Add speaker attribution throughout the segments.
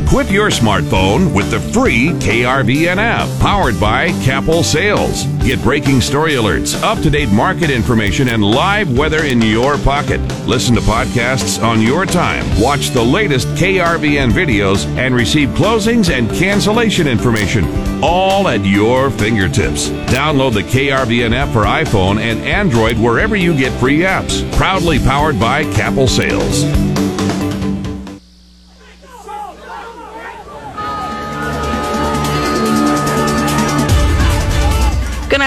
Speaker 1: Equip your smartphone with the free KRVN app powered by Capel Sales. Get breaking story alerts, up to date market information, and live weather in your pocket. Listen to podcasts on your time, watch the latest KRVN videos, and receive closings and cancellation information all at your fingertips. Download the KRVN app for iPhone and Android wherever you get free apps. Proudly powered by Capel Sales.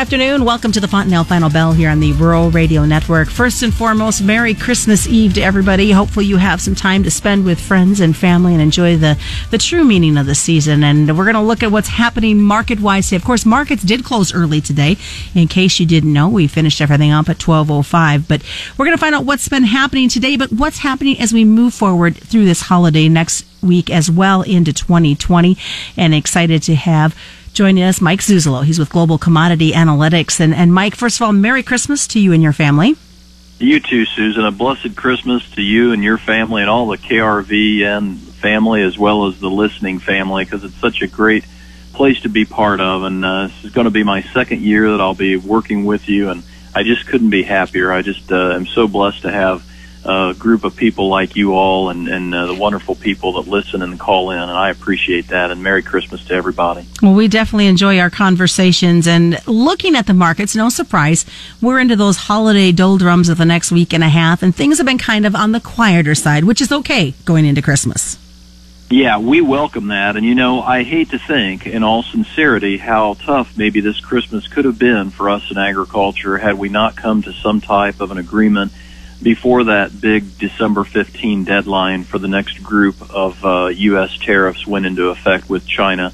Speaker 2: Afternoon. Welcome to the Fontanelle Final Bell here on the Rural Radio Network. First and foremost, Merry Christmas Eve to everybody. Hopefully, you have some time to spend with friends and family and enjoy the, the true meaning of the season. And we're going to look at what's happening market wise. Of course, markets did close early today. In case you didn't know, we finished everything up at 12.05. But we're going to find out what's been happening today, but what's happening as we move forward through this holiday next week as well into 2020. And excited to have joining us, Mike Zuzolo. He's with Global Commodity Analytics. And, and Mike, first of all, Merry Christmas to you and your family.
Speaker 3: You too, Susan. A blessed Christmas to you and your family and all the KRVN family as well as the listening family because it's such a great place to be part of. And uh, this is going to be my second year that I'll be working with you. And I just couldn't be happier. I just uh, am so blessed to have a group of people like you all and, and uh, the wonderful people that listen and call in, and I appreciate that. And Merry Christmas to everybody.
Speaker 2: Well, we definitely enjoy our conversations and looking at the markets. No surprise, we're into those holiday doldrums of the next week and a half, and things have been kind of on the quieter side, which is okay going into Christmas.
Speaker 3: Yeah, we welcome that. And you know, I hate to think, in all sincerity, how tough maybe this Christmas could have been for us in agriculture had we not come to some type of an agreement before that big December 15 deadline for the next group of uh, U.S. tariffs went into effect with China.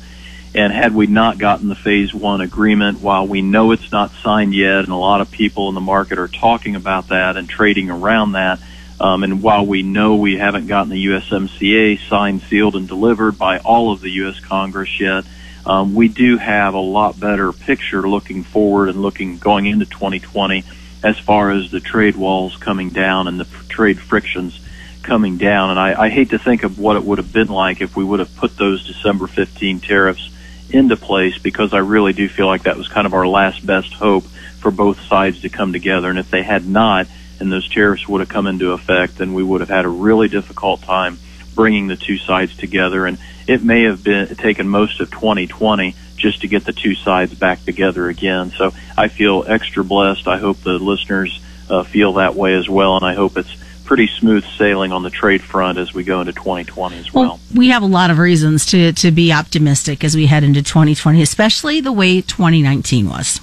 Speaker 3: And had we not gotten the phase one agreement, while we know it's not signed yet, and a lot of people in the market are talking about that and trading around that, um, and while we know we haven't gotten the USMCA signed, sealed, and delivered by all of the U.S. Congress yet, um, we do have a lot better picture looking forward and looking going into 2020 as far as the trade walls coming down and the trade frictions coming down. And I, I hate to think of what it would have been like if we would have put those December 15 tariffs into place because I really do feel like that was kind of our last best hope for both sides to come together. And if they had not, and those tariffs would have come into effect, then we would have had a really difficult time bringing the two sides together. And it may have been taken most of 2020 just to get the two sides back together again. So I feel extra blessed. I hope the listeners uh, feel that way as well, and I hope it's pretty smooth sailing on the trade front as we go into 2020 as well. well.
Speaker 2: We have a lot of reasons to, to be optimistic as we head into 2020, especially the way 2019 was.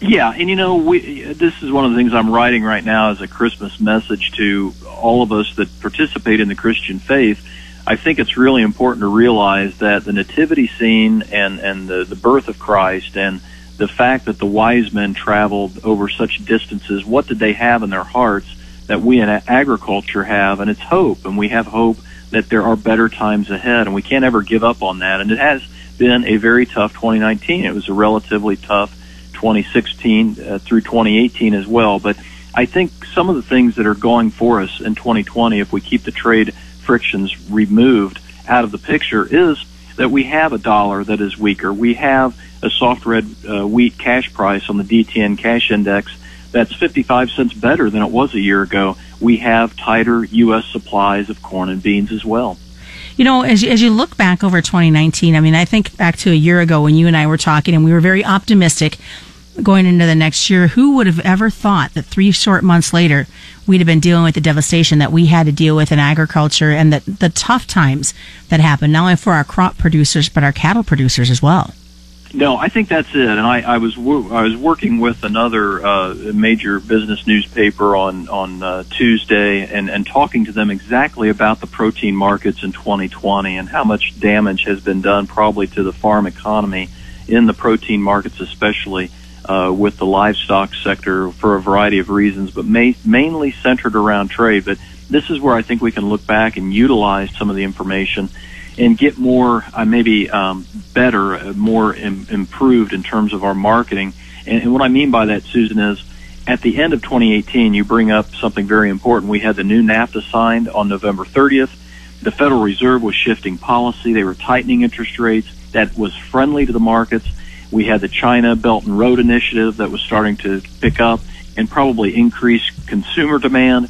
Speaker 3: Yeah, and you know, we, this is one of the things I'm writing right now as a Christmas message to all of us that participate in the Christian faith I think it's really important to realize that the nativity scene and, and the, the birth of Christ and the fact that the wise men traveled over such distances, what did they have in their hearts that we in agriculture have? And it's hope. And we have hope that there are better times ahead. And we can't ever give up on that. And it has been a very tough 2019. It was a relatively tough 2016 uh, through 2018 as well. But I think some of the things that are going for us in 2020, if we keep the trade frictions removed out of the picture is that we have a dollar that is weaker. We have a soft red uh, wheat cash price on the DTN cash index that's 55 cents better than it was a year ago. We have tighter U.S. supplies of corn and beans as well.
Speaker 2: You know, as you, as you look back over 2019, I mean, I think back to a year ago when you and I were talking and we were very optimistic going into the next year. Who would have ever thought that three short months later we'd have been dealing with the devastation that we had to deal with in agriculture and that the tough times that happened, not only for our crop producers, but our cattle producers as well?
Speaker 3: No, I think that's it. And I, I was I was working with another uh, major business newspaper on on uh, Tuesday and and talking to them exactly about the protein markets in 2020 and how much damage has been done probably to the farm economy in the protein markets especially uh, with the livestock sector for a variety of reasons, but mainly centered around trade. But this is where I think we can look back and utilize some of the information and get more, uh, maybe um, better, uh, more Im- improved in terms of our marketing. And, and what I mean by that, Susan, is at the end of 2018, you bring up something very important. We had the new NAFTA signed on November 30th. The Federal Reserve was shifting policy. They were tightening interest rates. That was friendly to the markets. We had the China Belt and Road Initiative that was starting to pick up and probably increase consumer demand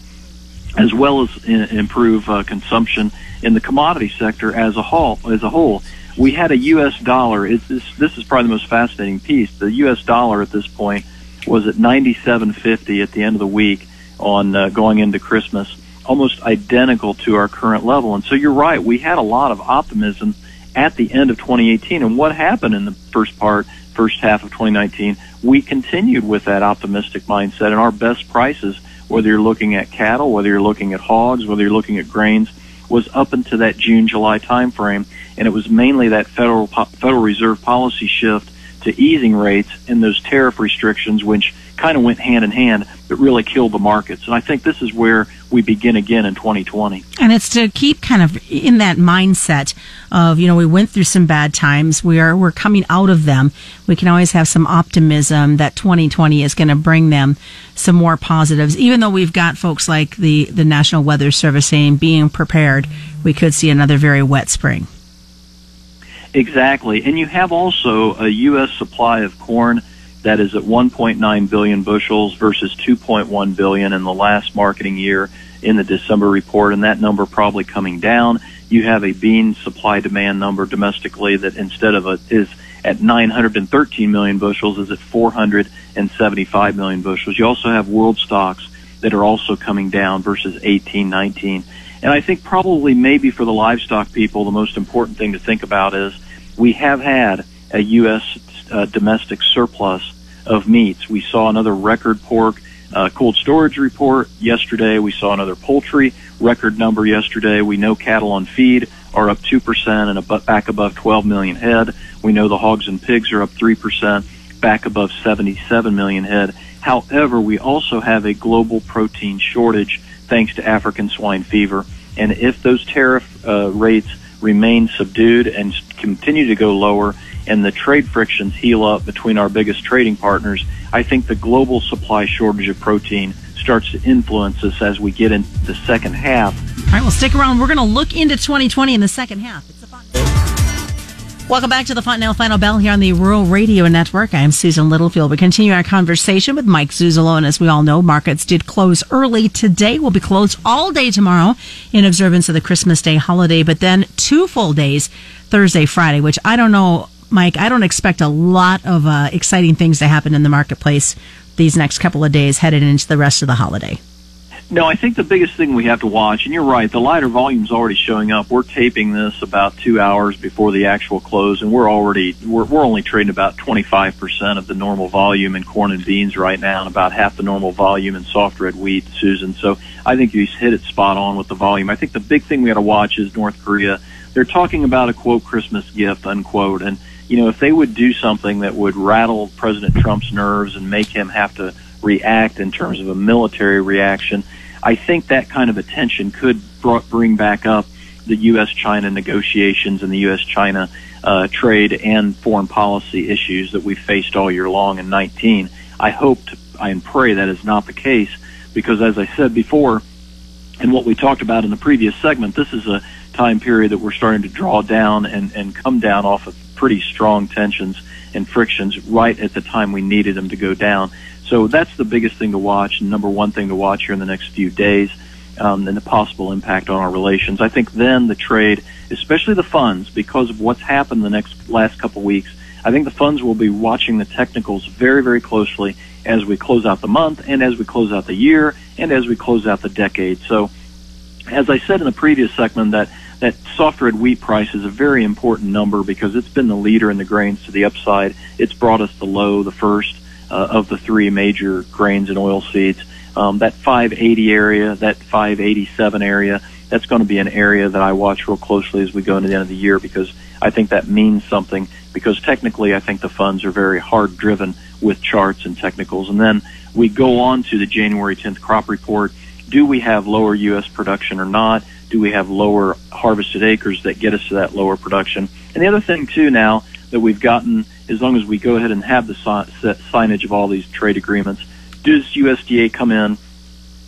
Speaker 3: as well as improve uh, consumption in the commodity sector as a whole. As a whole, we had a U.S. dollar. This is probably the most fascinating piece. The U.S. dollar at this point was at 97.50 at the end of the week on uh, going into Christmas, almost identical to our current level. And so you're right. We had a lot of optimism at the end of 2018. And what happened in the first part, first half of 2019? We continued with that optimistic mindset, and our best prices whether you're looking at cattle, whether you're looking at hogs, whether you're looking at grains, was up into that June July timeframe, and it was mainly that Federal Federal Reserve policy shift to easing rates and those tariff restrictions, which kind of went hand in hand, but really killed the markets. And I think this is where we begin again in 2020.
Speaker 2: And it's to keep kind of in that mindset of, you know, we went through some bad times. We are, we're coming out of them. We can always have some optimism that 2020 is going to bring them some more positives. Even though we've got folks like the, the National Weather Service saying being prepared, we could see another very wet spring.
Speaker 3: Exactly. And you have also a U.S. supply of corn that is at 1.9 billion bushels versus 2.1 billion in the last marketing year in the December report, and that number probably coming down. You have a bean supply demand number domestically that instead of a, is at 913 million bushels is at 475 million bushels. You also have world stocks that are also coming down versus 18, 19. And I think probably maybe for the livestock people, the most important thing to think about is we have had a U.S. Uh, domestic surplus of meats. We saw another record pork uh, cold storage report yesterday. We saw another poultry record number yesterday. We know cattle on feed are up 2% and back above 12 million head. We know the hogs and pigs are up 3%, back above 77 million head. However, we also have a global protein shortage thanks to African swine fever. And if those tariff uh, rates remain subdued and continue to go lower and the trade frictions heal up between our biggest trading partners, I think the global supply shortage of protein starts to influence us as we get into the second half.
Speaker 2: All right, well, stick around. We're going to look into 2020 in the second half. Welcome back to the Fontanelle Final Bell here on the Rural Radio Network. I am Susan Littlefield. We continue our conversation with Mike Zuzolo, and as we all know, markets did close early today. We'll be closed all day tomorrow in observance of the Christmas Day holiday, but then two full days, Thursday, Friday, which I don't know, Mike. I don't expect a lot of uh, exciting things to happen in the marketplace these next couple of days headed into the rest of the holiday.
Speaker 3: No, I think the biggest thing we have to watch, and you're right, the lighter volume's already showing up. We're taping this about two hours before the actual close, and we're already we're, we're only trading about 25% of the normal volume in corn and beans right now, and about half the normal volume in soft red wheat, Susan. So I think you hit it spot on with the volume. I think the big thing we got to watch is North Korea. They're talking about a quote Christmas gift unquote, and you know if they would do something that would rattle President Trump's nerves and make him have to react in terms of a military reaction. I think that kind of attention could bring back up the U.S. China negotiations and the U.S. China uh, trade and foreign policy issues that we've faced all year long in 19. I hope and pray that is not the case because, as I said before, and what we talked about in the previous segment, this is a time period that we're starting to draw down and, and come down off of pretty strong tensions and frictions right at the time we needed them to go down. So that's the biggest thing to watch, number one thing to watch here in the next few days, um, and the possible impact on our relations. I think then the trade, especially the funds, because of what's happened the next last couple weeks, I think the funds will be watching the technicals very, very closely as we close out the month, and as we close out the year, and as we close out the decade. So, as I said in the previous segment, that that soft red wheat price is a very important number because it's been the leader in the grains to the upside. It's brought us the low, the first uh, of the three major grains and oil seeds. Um, that 580 area, that 587 area, that's going to be an area that I watch real closely as we go into the end of the year because I think that means something because technically I think the funds are very hard driven with charts and technicals. And then we go on to the January 10th crop report. Do we have lower U.S. production or not? Do we have lower harvested acres that get us to that lower production? And the other thing too now that we've gotten as long as we go ahead and have the signage of all these trade agreements. Does USDA come in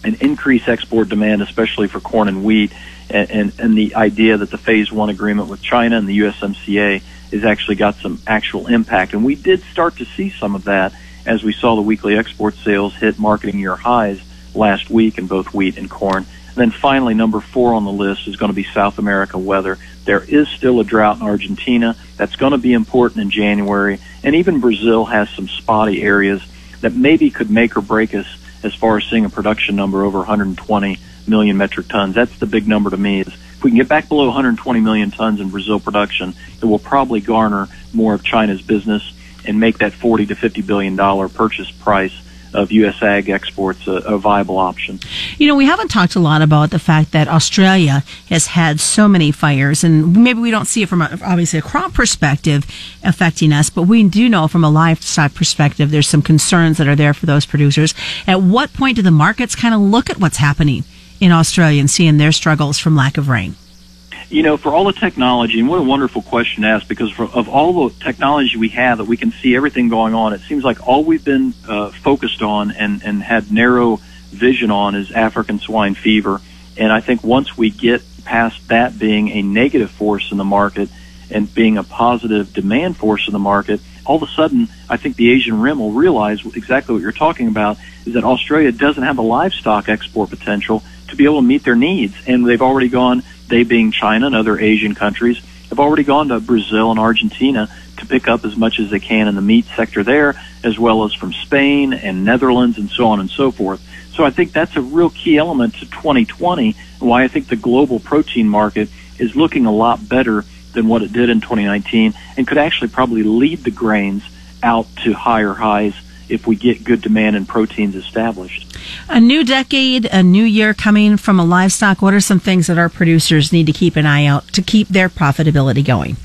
Speaker 3: and increase export demand, especially for corn and wheat? and, and, and the idea that the phase one agreement with China and the USMCA has actually got some actual impact. And we did start to see some of that as we saw the weekly export sales hit marketing year highs last week in both wheat and corn. Then finally, number four on the list is going to be South America weather. There is still a drought in Argentina. That's going to be important in January. And even Brazil has some spotty areas that maybe could make or break us as far as seeing a production number over 120 million metric tons. That's the big number to me. Is if we can get back below 120 million tons in Brazil production, it will probably garner more of China's business and make that 40 to 50 billion dollar purchase price of U.S. ag exports a, a, viable option.
Speaker 2: You know, we haven't talked a lot about the fact that Australia has had so many fires, and maybe we don't see it from a, obviously a crop perspective affecting us, but we do know from a livestock perspective there's some concerns that are there for those producers. At what point do the markets kind of look at what's happening in Australia and seeing their struggles from lack of rain?
Speaker 3: You know, for all the technology, and what a wonderful question to ask, because for, of all the technology we have that we can see everything going on, it seems like all we've been uh, focused on and, and had narrow vision on is African swine fever. And I think once we get past that being a negative force in the market and being a positive demand force in the market, all of a sudden, I think the Asian Rim will realize exactly what you're talking about is that Australia doesn't have a livestock export potential to be able to meet their needs. And they've already gone they being China and other Asian countries, have already gone to Brazil and Argentina to pick up as much as they can in the meat sector there, as well as from Spain and Netherlands and so on and so forth. So I think that's a real key element to 2020 and why I think the global protein market is looking a lot better than what it did in 2019 and could actually probably lead the grains out to higher highs if we get good demand in proteins established.
Speaker 2: A new decade, a new year coming from a livestock. What are some things that our producers need to keep an eye out to keep their profitability going?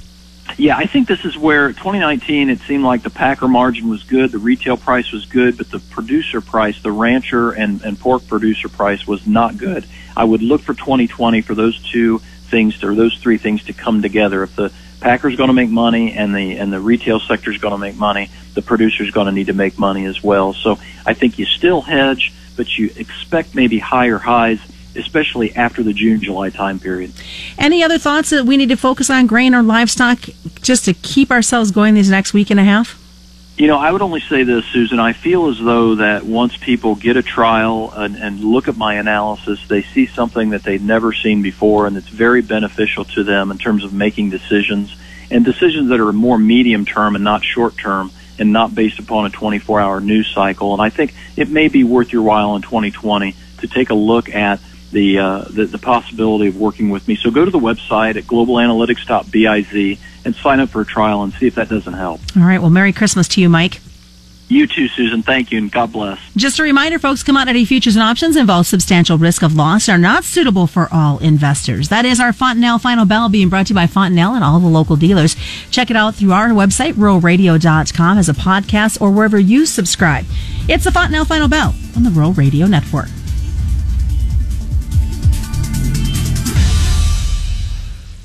Speaker 3: Yeah, I think this is where 2019 it seemed like the packer margin was good, the retail price was good, but the producer price, the rancher and, and pork producer price was not good. I would look for 2020 for those two things to, or those three things to come together. If the packer's going to make money and the and the retail sector is going to make money, the producer's going to need to make money as well. So I think you still hedge but you expect maybe higher highs, especially after the June July time period.
Speaker 2: Any other thoughts that we need to focus on grain or livestock just to keep ourselves going these next week and a half?
Speaker 3: You know, I would only say this, Susan. I feel as though that once people get a trial and, and look at my analysis, they see something that they've never seen before, and it's very beneficial to them in terms of making decisions and decisions that are more medium term and not short term and not based upon a 24 hour news cycle. And I think it may be worth your while in 2020 to take a look at the, uh, the, the possibility of working with me. So go to the website at globalanalytics.biz and sign up for a trial and see if that doesn't help.
Speaker 2: All right. Well, Merry Christmas to you, Mike.
Speaker 3: You too, Susan. Thank you, and God bless.
Speaker 2: Just a reminder, folks, commodity futures and options involve substantial risk of loss are not suitable for all investors. That is our Fontanelle Final Bell being brought to you by Fontanelle and all the local dealers. Check it out through our website, ruralradio.com, as a podcast or wherever you subscribe. It's the Fontanelle Final Bell on the Rural Radio Network.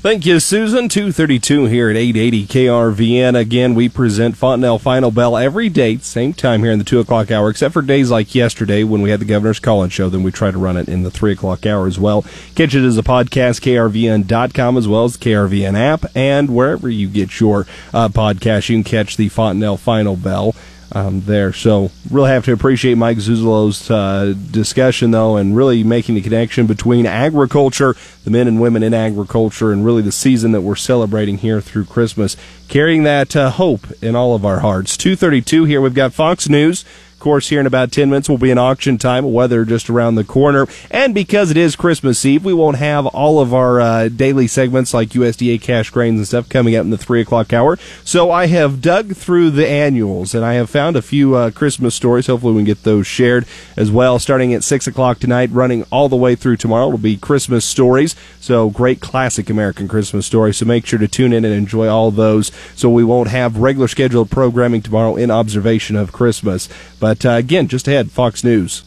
Speaker 4: Thank you, Susan. 232 here at 880 KRVN. Again, we present Fontanelle Final Bell every day, same time here in the 2 o'clock hour, except for days like yesterday when we had the Governor's Call-In Show. Then we try to run it in the 3 o'clock hour as well. Catch it as a podcast, krvn.com, as well as KRVN app, and wherever you get your uh, podcast, you can catch the Fontanelle Final Bell um, there. So really have to appreciate Mike Zuzolo's uh, discussion though, and really making the connection between agriculture, the men and women in agriculture, and really the season that we're celebrating here through Christmas, carrying that uh, hope in all of our hearts. Two thirty two here. We've got Fox News. Of course, here in about 10 minutes will be an auction time, weather just around the corner. And because it is Christmas Eve, we won't have all of our uh, daily segments like USDA cash grains and stuff coming up in the 3 o'clock hour. So I have dug through the annuals and I have found a few uh, Christmas stories. Hopefully, we can get those shared as well. Starting at 6 o'clock tonight, running all the way through tomorrow, it will be Christmas stories. So great classic American Christmas stories. So make sure to tune in and enjoy all those so we won't have regular scheduled programming tomorrow in observation of Christmas. But uh, again, just ahead, Fox News.